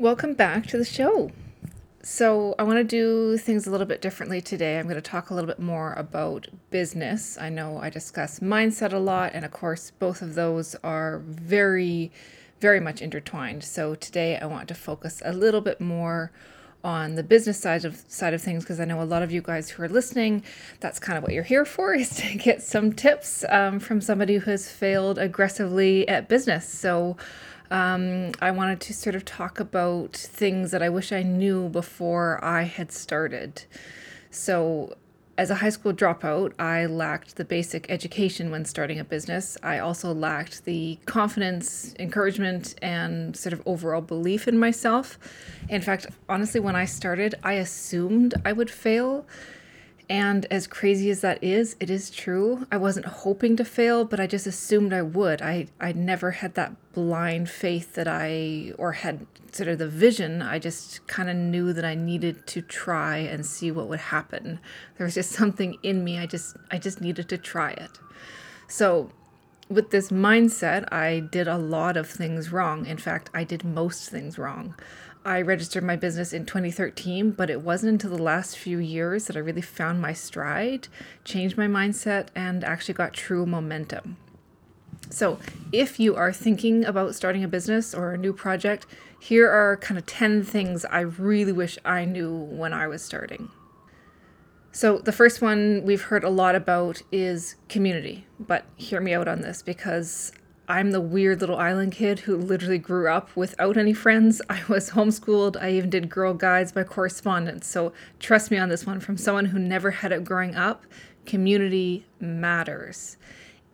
Welcome back to the show. So, I want to do things a little bit differently today. I'm going to talk a little bit more about business. I know I discuss mindset a lot, and of course, both of those are very, very much intertwined. So, today I want to focus a little bit more on the business side of side of things because I know a lot of you guys who are listening, that's kind of what you're here for is to get some tips um, from somebody who has failed aggressively at business. So um, I wanted to sort of talk about things that I wish I knew before I had started. So, as a high school dropout, I lacked the basic education when starting a business. I also lacked the confidence, encouragement, and sort of overall belief in myself. In fact, honestly, when I started, I assumed I would fail and as crazy as that is, it is true. I wasn't hoping to fail, but I just assumed I would. I I never had that blind faith that I or had sort of the vision. I just kind of knew that I needed to try and see what would happen. There was just something in me. I just I just needed to try it. So, with this mindset, I did a lot of things wrong. In fact, I did most things wrong. I registered my business in 2013, but it wasn't until the last few years that I really found my stride, changed my mindset, and actually got true momentum. So, if you are thinking about starting a business or a new project, here are kind of 10 things I really wish I knew when I was starting. So, the first one we've heard a lot about is community, but hear me out on this because I'm the weird little island kid who literally grew up without any friends. I was homeschooled. I even did Girl Guides by correspondence. So trust me on this one from someone who never had it growing up. Community matters.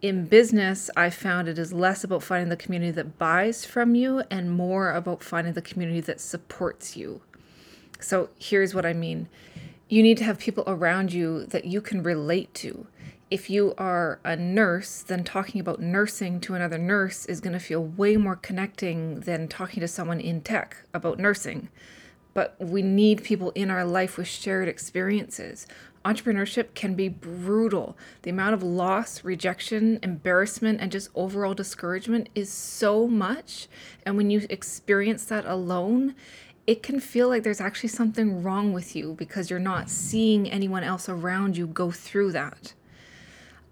In business, I found it is less about finding the community that buys from you and more about finding the community that supports you. So here's what I mean you need to have people around you that you can relate to if you are a nurse, then talking about nursing to another nurse is going to feel way more connecting than talking to someone in tech about nursing. But we need people in our life with shared experiences. Entrepreneurship can be brutal. The amount of loss, rejection, embarrassment, and just overall discouragement is so much. And when you experience that alone, it can feel like there's actually something wrong with you because you're not seeing anyone else around you go through that.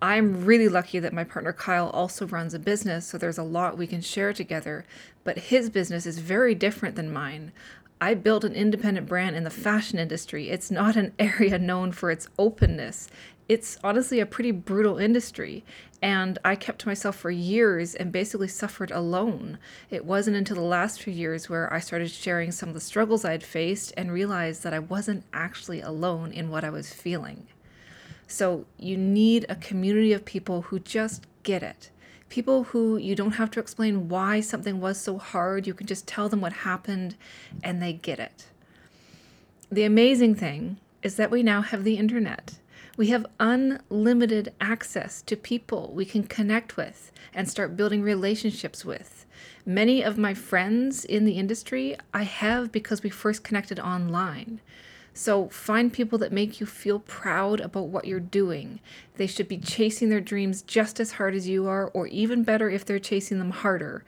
I'm really lucky that my partner Kyle also runs a business, so there's a lot we can share together. But his business is very different than mine. I built an independent brand in the fashion industry. It's not an area known for its openness. It's honestly a pretty brutal industry. And I kept to myself for years and basically suffered alone. It wasn't until the last few years where I started sharing some of the struggles I'd faced and realized that I wasn't actually alone in what I was feeling. So you need a community of people who just get it. People who you don't have to explain why something was so hard. You can just tell them what happened and they get it. The amazing thing is that we now have the internet. We have unlimited access to people we can connect with and start building relationships with. Many of my friends in the industry I have because we first connected online. So find people that make you feel proud about what you're doing. They should be chasing their dreams just as hard as you are, or even better if they're chasing them harder.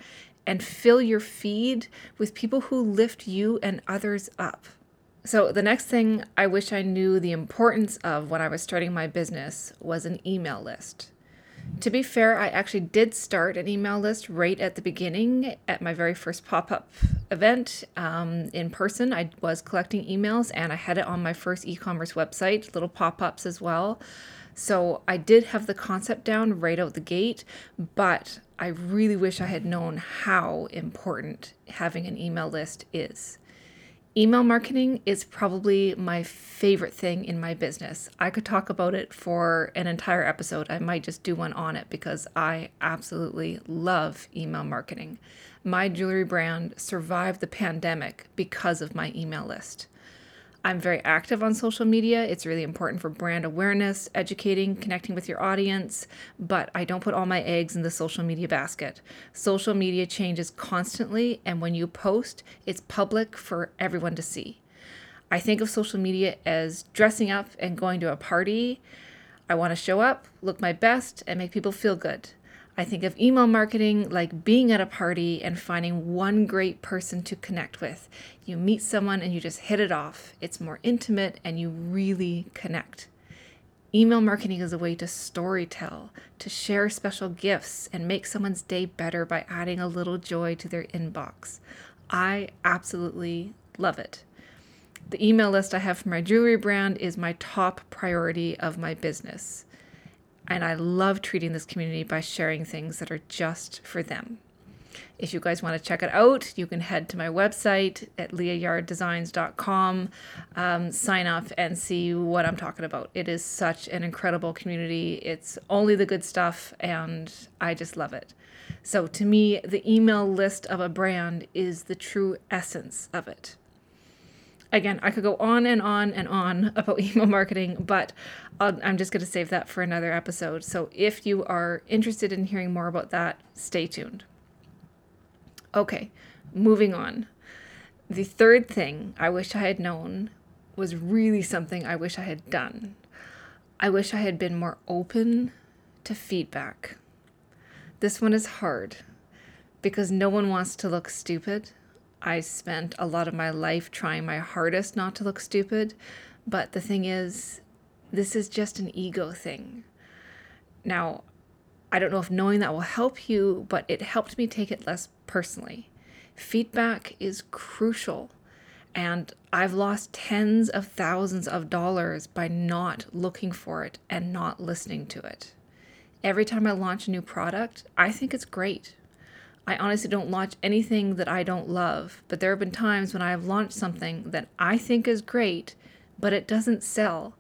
And fill your feed with people who lift you and others up. So, the next thing I wish I knew the importance of when I was starting my business was an email list. To be fair, I actually did start an email list right at the beginning at my very first pop up event um, in person. I was collecting emails and I had it on my first e commerce website, little pop ups as well. So I did have the concept down right out the gate, but I really wish I had known how important having an email list is. Email marketing is probably my favorite thing in my business. I could talk about it for an entire episode. I might just do one on it because I absolutely love email marketing. My jewelry brand survived the pandemic because of my email list. I'm very active on social media. It's really important for brand awareness, educating, connecting with your audience, but I don't put all my eggs in the social media basket. Social media changes constantly, and when you post, it's public for everyone to see. I think of social media as dressing up and going to a party. I want to show up, look my best, and make people feel good. I think of email marketing like being at a party and finding one great person to connect with. You meet someone and you just hit it off. It's more intimate and you really connect. Email marketing is a way to storytell, to share special gifts, and make someone's day better by adding a little joy to their inbox. I absolutely love it. The email list I have for my jewelry brand is my top priority of my business. And I love treating this community by sharing things that are just for them. If you guys want to check it out, you can head to my website at leahyarddesigns.com, um, sign up, and see what I'm talking about. It is such an incredible community. It's only the good stuff, and I just love it. So, to me, the email list of a brand is the true essence of it again, I could go on and on and on about email marketing, but i am just going to save that for another episode. So if you are interested in hearing more about that, stay tuned. Okay, moving on. The third thing I wish I had known was really something I wish I had done. I wish I had been more open to feedback. This one is hard because no one wants to look stupid I spent a lot of my life trying my hardest not to look stupid. But the thing is, this is just an ego thing. Now, I don't know if knowing that will help you, but it helped me take it less personally. Feedback is crucial. And I've lost tens of thousands of dollars by not looking for it and not listening to it. Every time I launch a new product, I think it's great. I honestly don't launch anything that I don't love, but there have been times when I have launched something that I think is great, but it doesn't sell.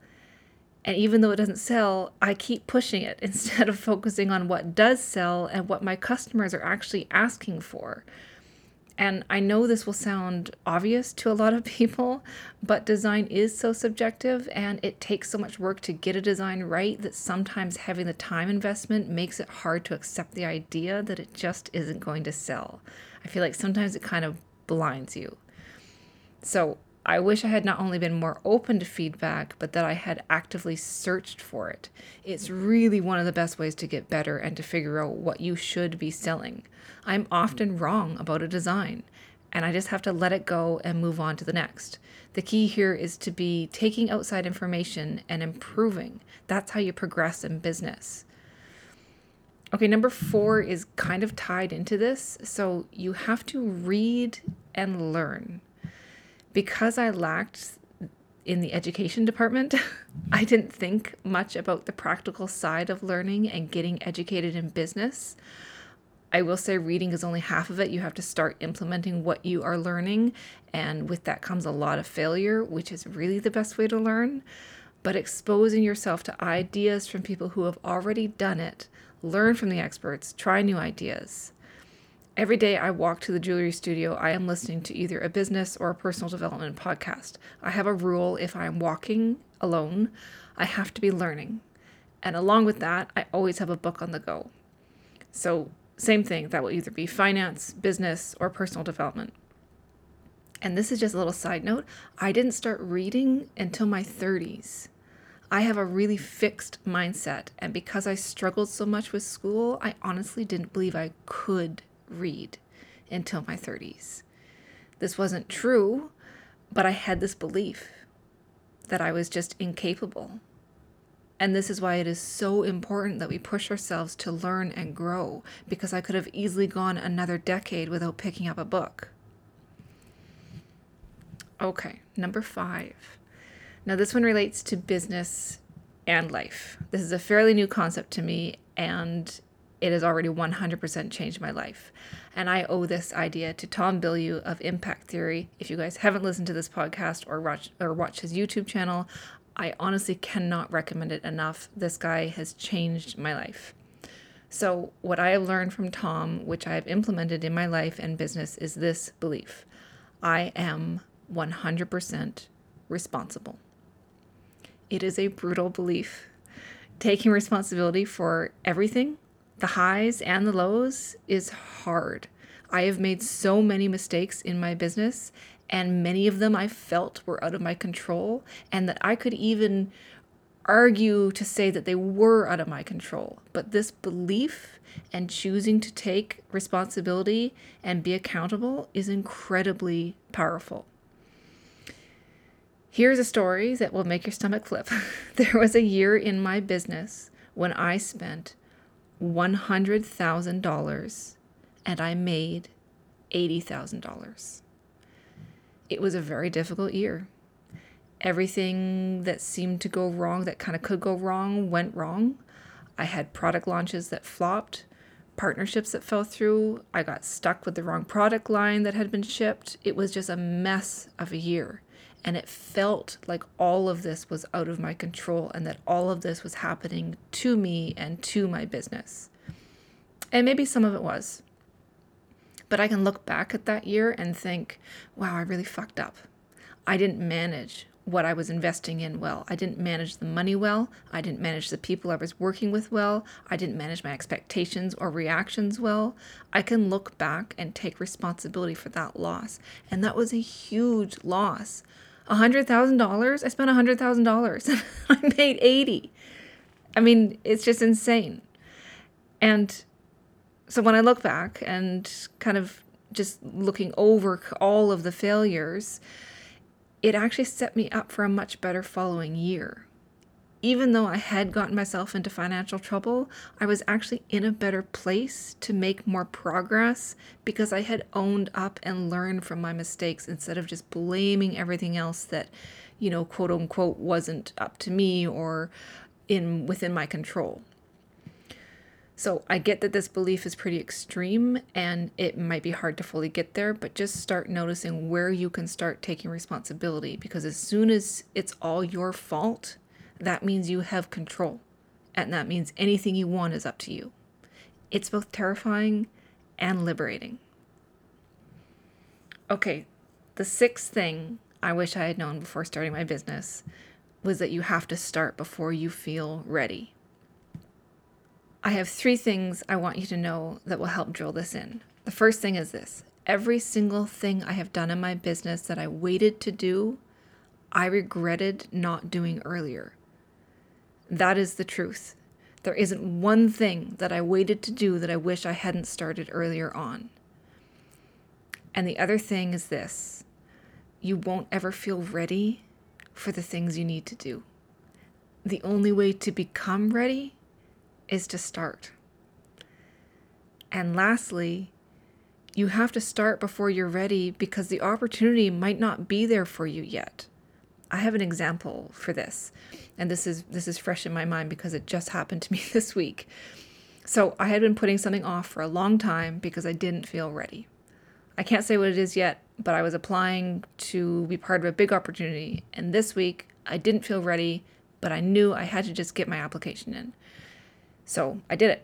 And even though it doesn't sell, I keep pushing it instead of focusing on what does sell and what my customers are actually asking for. And I know this will sound obvious to a lot of people, but design is so subjective and it takes so much work to get a design right that sometimes having the time investment makes it hard to accept the idea that it just isn't going to sell. I feel like sometimes it kind of blinds you. So I wish I had not only been more open to feedback, but that I had actively searched for it. It's really one of the best ways to get better and to figure out what you should be selling. I'm often wrong about a design, and I just have to let it go and move on to the next. The key here is to be taking outside information and improving. That's how you progress in business. Okay, number four is kind of tied into this. So you have to read and learn because I lacked in the education department, I didn't think much about the practical side of learning and getting educated in business. I will say reading is only half of it. You have to start implementing what you are learning, and with that comes a lot of failure, which is really the best way to learn. But exposing yourself to ideas from people who have already done it, learn from the experts, try new ideas. Every day I walk to the jewelry studio, I am listening to either a business or a personal development podcast. I have a rule if I'm walking alone, I have to be learning. And along with that, I always have a book on the go. So, same thing, that will either be finance, business, or personal development. And this is just a little side note I didn't start reading until my 30s. I have a really fixed mindset, and because I struggled so much with school, I honestly didn't believe I could read until my 30s. This wasn't true, but I had this belief that I was just incapable. And this is why it is so important that we push ourselves to learn and grow, because I could have easily gone another decade without picking up a book. Okay, number five. Now, this one relates to business and life. This is a fairly new concept to me, and it has already 100% changed my life. And I owe this idea to Tom Bilyeu of Impact Theory. If you guys haven't listened to this podcast or watch or watch his YouTube channel, I honestly cannot recommend it enough. This guy has changed my life. So, what I have learned from Tom, which I have implemented in my life and business, is this belief I am 100% responsible. It is a brutal belief. Taking responsibility for everything the highs and the lows is hard. I have made so many mistakes in my business, and many of them I felt were out of my control, and that I could even argue to say that they were out of my control. But this belief and choosing to take responsibility and be accountable is incredibly powerful. Here's a story that will make your stomach flip. there was a year in my business when I spent $100,000 and I made $80,000. It was a very difficult year. Everything that seemed to go wrong, that kind of could go wrong, went wrong. I had product launches that flopped, partnerships that fell through. I got stuck with the wrong product line that had been shipped. It was just a mess of a year. And it felt like all of this was out of my control and that all of this was happening to me and to my business. And maybe some of it was. But I can look back at that year and think, wow, I really fucked up. I didn't manage what I was investing in well. I didn't manage the money well. I didn't manage the people I was working with well. I didn't manage my expectations or reactions well. I can look back and take responsibility for that loss. And that was a huge loss $100,000? I spent $100,000 I made 80. I mean, it's just insane. And so when I look back and kind of just looking over all of the failures, it actually set me up for a much better following year even though I had gotten myself into financial trouble, I was actually in a better place to make more progress because I had owned up and learned from my mistakes instead of just blaming everything else that, you know, quote unquote, wasn't up to me or in within my control. So I get that this belief is pretty extreme and it might be hard to fully get there, but just start noticing where you can start taking responsibility because as soon as it's all your fault, that means you have control. And that means anything you want is up to you. It's both terrifying and liberating. Okay, the sixth thing I wish I had known before starting my business was that you have to start before you feel ready. I have three things I want you to know that will help drill this in. The first thing is this every single thing I have done in my business that I waited to do, I regretted not doing earlier. That is the truth. There isn't one thing that I waited to do that I wish I hadn't started earlier on. And the other thing is this you won't ever feel ready for the things you need to do. The only way to become ready is to start. And lastly, you have to start before you're ready because the opportunity might not be there for you yet. I have an example for this, and this is this is fresh in my mind because it just happened to me this week. So I had been putting something off for a long time because I didn't feel ready. I can't say what it is yet, but I was applying to be part of a big opportunity, and this week I didn't feel ready, but I knew I had to just get my application in. So I did it.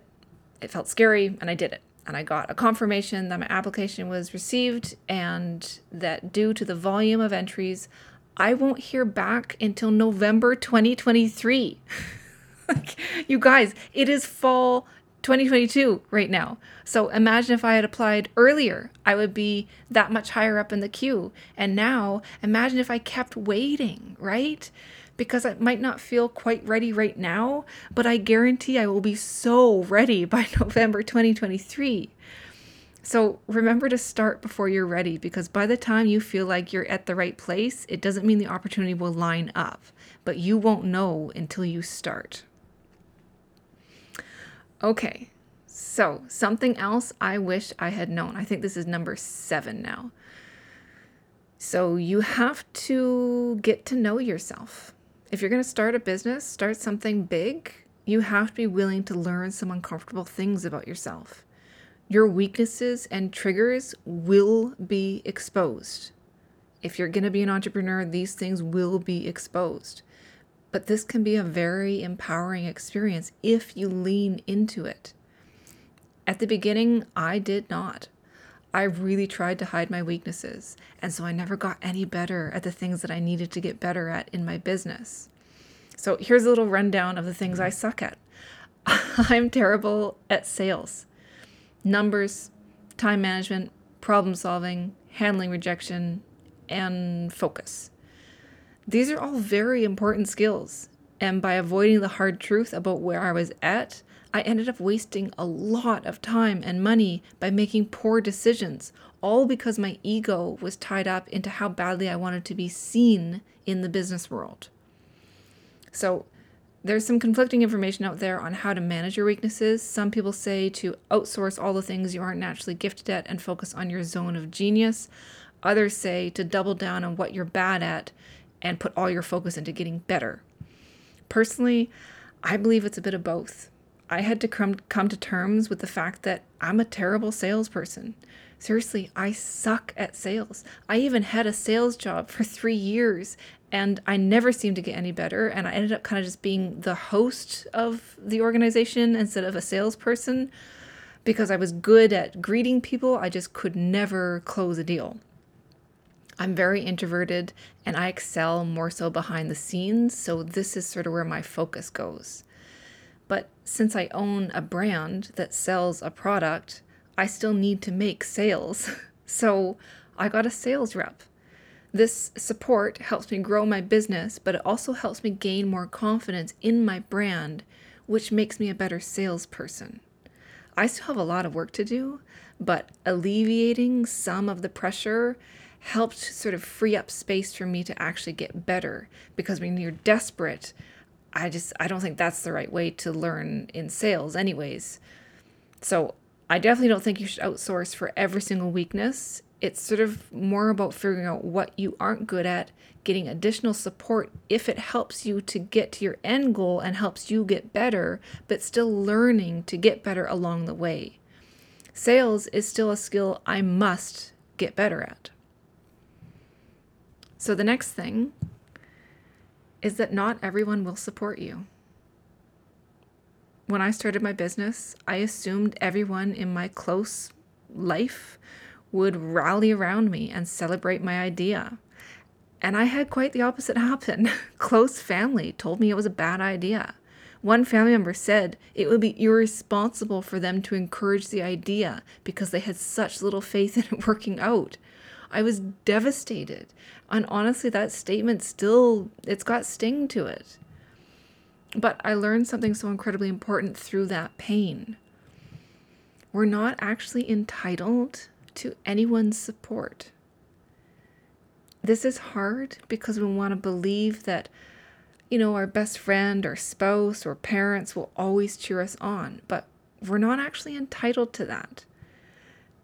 It felt scary, and I did it and I got a confirmation that my application was received and that due to the volume of entries, I won't hear back until November 2023. like, you guys, it is fall 2022 right now. So imagine if I had applied earlier, I would be that much higher up in the queue. And now imagine if I kept waiting, right? Because I might not feel quite ready right now, but I guarantee I will be so ready by November 2023. So remember to start before you're ready because by the time you feel like you're at the right place, it doesn't mean the opportunity will line up, but you won't know until you start. Okay, so something else I wish I had known. I think this is number seven now. So you have to get to know yourself. If you're going to start a business, start something big, you have to be willing to learn some uncomfortable things about yourself your weaknesses and triggers will be exposed. If you're going to be an entrepreneur, these things will be exposed. But this can be a very empowering experience if you lean into it. At the beginning, I did not. I really tried to hide my weaknesses, and so I never got any better at the things that I needed to get better at in my business. So here's a little rundown of the things I suck at. I'm terrible at sales numbers, time management, problem solving, handling rejection, and focus. These are all very important skills. And by avoiding the hard truth about where I was at, I ended up wasting a lot of time and money by making poor decisions, all because my ego was tied up into how badly I wanted to be seen in the business world. So, there's some conflicting information out there on how to manage your weaknesses. Some people say to outsource all the things you aren't naturally gifted at and focus on your zone of genius. Others say to double down on what you're bad at and put all your focus into getting better. Personally, I believe it's a bit of both. I had to come, come to terms with the fact that I'm a terrible salesperson. Seriously, I suck at sales. I even had a sales job for three years and I never seemed to get any better. And I ended up kind of just being the host of the organization instead of a salesperson because I was good at greeting people. I just could never close a deal. I'm very introverted and I excel more so behind the scenes. So this is sort of where my focus goes. But since I own a brand that sells a product, I still need to make sales. So I got a sales rep. This support helps me grow my business, but it also helps me gain more confidence in my brand, which makes me a better salesperson. I still have a lot of work to do, but alleviating some of the pressure helped sort of free up space for me to actually get better because when you're desperate, I just I don't think that's the right way to learn in sales anyways. So, I definitely don't think you should outsource for every single weakness. It's sort of more about figuring out what you aren't good at, getting additional support if it helps you to get to your end goal and helps you get better, but still learning to get better along the way. Sales is still a skill I must get better at. So, the next thing is that not everyone will support you. When I started my business, I assumed everyone in my close life would rally around me and celebrate my idea. And I had quite the opposite happen. close family told me it was a bad idea. One family member said it would be irresponsible for them to encourage the idea because they had such little faith in it working out. I was devastated. And honestly, that statement still, it's got sting to it. But I learned something so incredibly important through that pain. We're not actually entitled to anyone's support. This is hard because we want to believe that, you know, our best friend or spouse or parents will always cheer us on, but we're not actually entitled to that.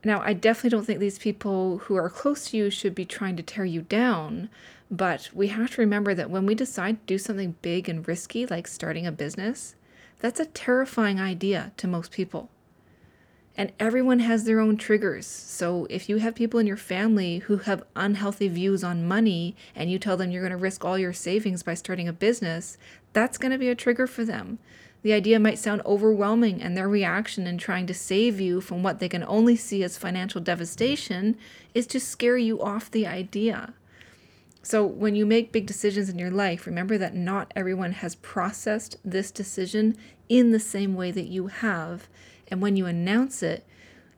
Now, I definitely don't think these people who are close to you should be trying to tear you down, but we have to remember that when we decide to do something big and risky, like starting a business, that's a terrifying idea to most people. And everyone has their own triggers. So if you have people in your family who have unhealthy views on money and you tell them you're going to risk all your savings by starting a business, that's going to be a trigger for them. The idea might sound overwhelming, and their reaction in trying to save you from what they can only see as financial devastation is to scare you off the idea. So, when you make big decisions in your life, remember that not everyone has processed this decision in the same way that you have. And when you announce it,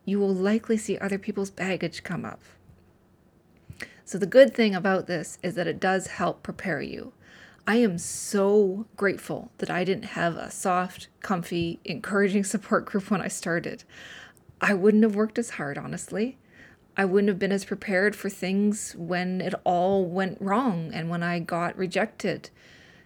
you will likely see other people's baggage come up. So, the good thing about this is that it does help prepare you. I am so grateful that I didn't have a soft, comfy, encouraging support group when I started. I wouldn't have worked as hard, honestly. I wouldn't have been as prepared for things when it all went wrong and when I got rejected.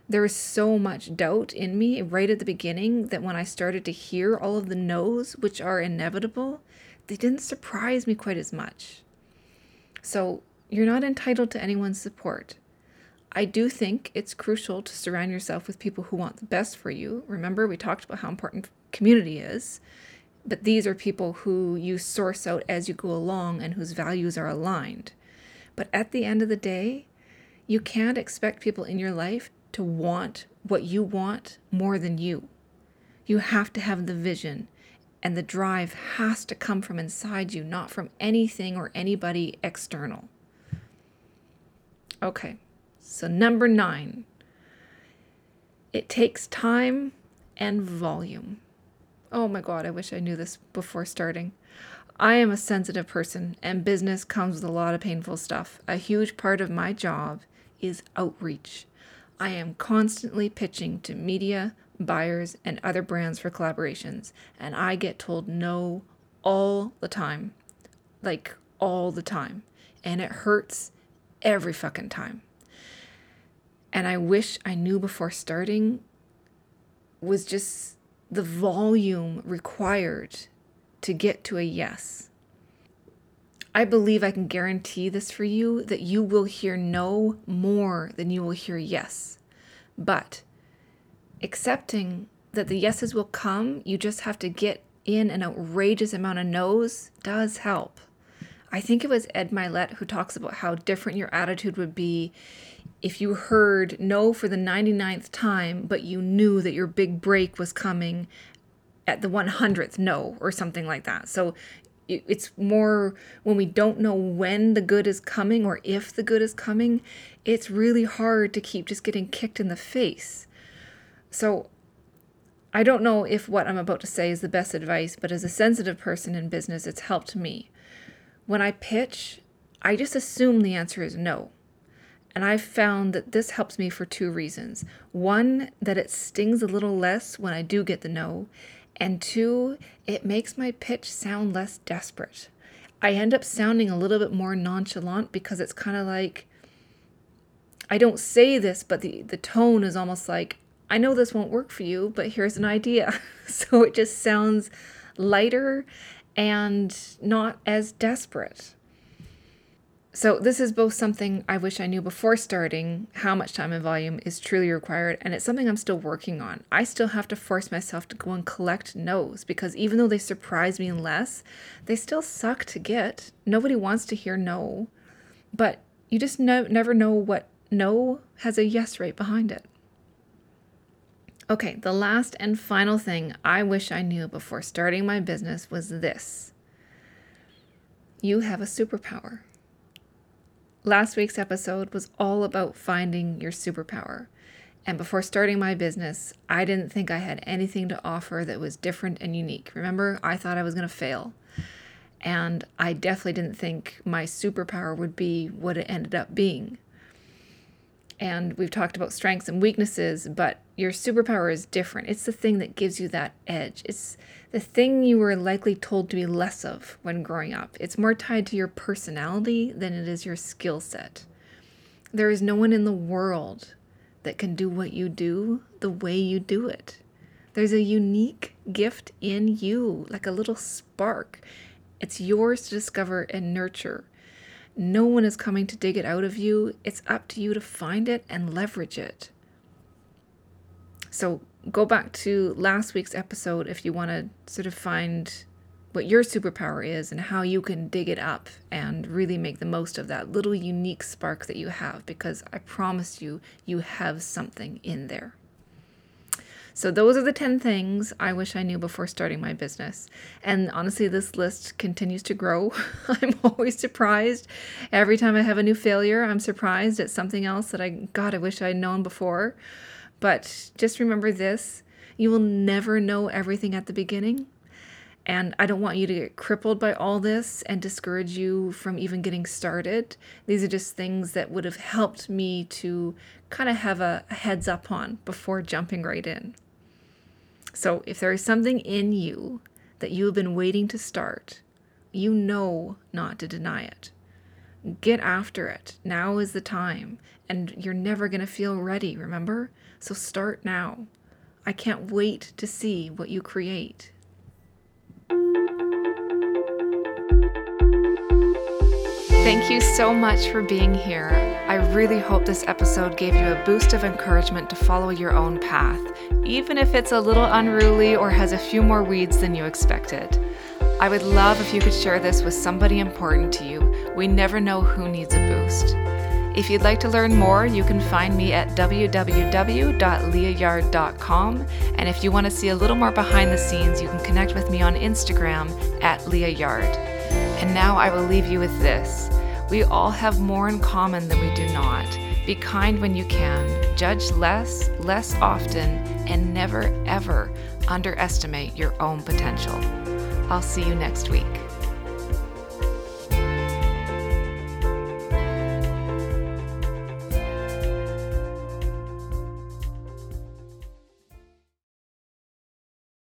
There was so much doubt in me right at the beginning that when I started to hear all of the no's, which are inevitable, they didn't surprise me quite as much. So, you're not entitled to anyone's support. I do think it's crucial to surround yourself with people who want the best for you. Remember, we talked about how important community is, but these are people who you source out as you go along and whose values are aligned. But at the end of the day, you can't expect people in your life to want what you want more than you. You have to have the vision, and the drive has to come from inside you, not from anything or anybody external. Okay, so, number nine, it takes time and volume. Oh my God, I wish I knew this before starting. I am a sensitive person, and business comes with a lot of painful stuff. A huge part of my job is outreach. I am constantly pitching to media, buyers, and other brands for collaborations, and I get told no all the time. Like, all the time. And it hurts every fucking time. And I wish I knew before starting was just the volume required to get to a yes. I believe I can guarantee this for you that you will hear no more than you will hear yes. But accepting that the yeses will come, you just have to get in an outrageous amount of no's does help. I think it was Ed Mylett who talks about how different your attitude would be if you heard no for the 99th time, but you knew that your big break was coming at the 100th no, or something like that. So it's more when we don't know when the good is coming or if the good is coming, it's really hard to keep just getting kicked in the face. So I don't know if what I'm about to say is the best advice, but as a sensitive person in business, it's helped me. When I pitch, I just assume the answer is no. And I've found that this helps me for two reasons. One, that it stings a little less when I do get the no. And two, it makes my pitch sound less desperate. I end up sounding a little bit more nonchalant because it's kind of like, I don't say this, but the, the tone is almost like, I know this won't work for you, but here's an idea. so it just sounds lighter and not as desperate. So, this is both something I wish I knew before starting how much time and volume is truly required, and it's something I'm still working on. I still have to force myself to go and collect no's because even though they surprise me less, they still suck to get. Nobody wants to hear no, but you just no, never know what no has a yes rate behind it. Okay, the last and final thing I wish I knew before starting my business was this you have a superpower. Last week's episode was all about finding your superpower. And before starting my business, I didn't think I had anything to offer that was different and unique. Remember, I thought I was going to fail. And I definitely didn't think my superpower would be what it ended up being and we've talked about strengths and weaknesses, but your superpower is different. It's the thing that gives you that edge. It's the thing you were likely told to be less of when growing up. It's more tied to your personality than it is your skill set. There is no one in the world that can do what you do the way you do it. There's a unique gift in you, like a little spark. It's yours to discover and nurture. No one is coming to dig it out of you. It's up to you to find it and leverage it. So go back to last week's episode if you want to sort of find what your superpower is and how you can dig it up and really make the most of that little unique spark that you have because I promise you, you have something in there. So, those are the 10 things I wish I knew before starting my business. And honestly, this list continues to grow. I'm always surprised. Every time I have a new failure, I'm surprised at something else that I, God, I wish I'd known before. But just remember this you will never know everything at the beginning. And I don't want you to get crippled by all this and discourage you from even getting started. These are just things that would have helped me to kind of have a, a heads up on before jumping right in. So if there is something in you that you have been waiting to start, you know not to deny it. Get after it. Now is the time. And you're never going to feel ready, remember? So start now. I can't wait to see what you create. Thank you so much for being here. I really hope this episode gave you a boost of encouragement to follow your own path, even if it's a little unruly or has a few more weeds than you expected. I would love if you could share this with somebody important to you. We never know who needs a boost. If you'd like to learn more, you can find me at www.leahyard.com. And if you want to see a little more behind the scenes, you can connect with me on Instagram at Leah Yard. And now I will leave you with this. We all have more in common than we do not. Be kind when you can, judge less, less often, and never, ever underestimate your own potential. I'll see you next week.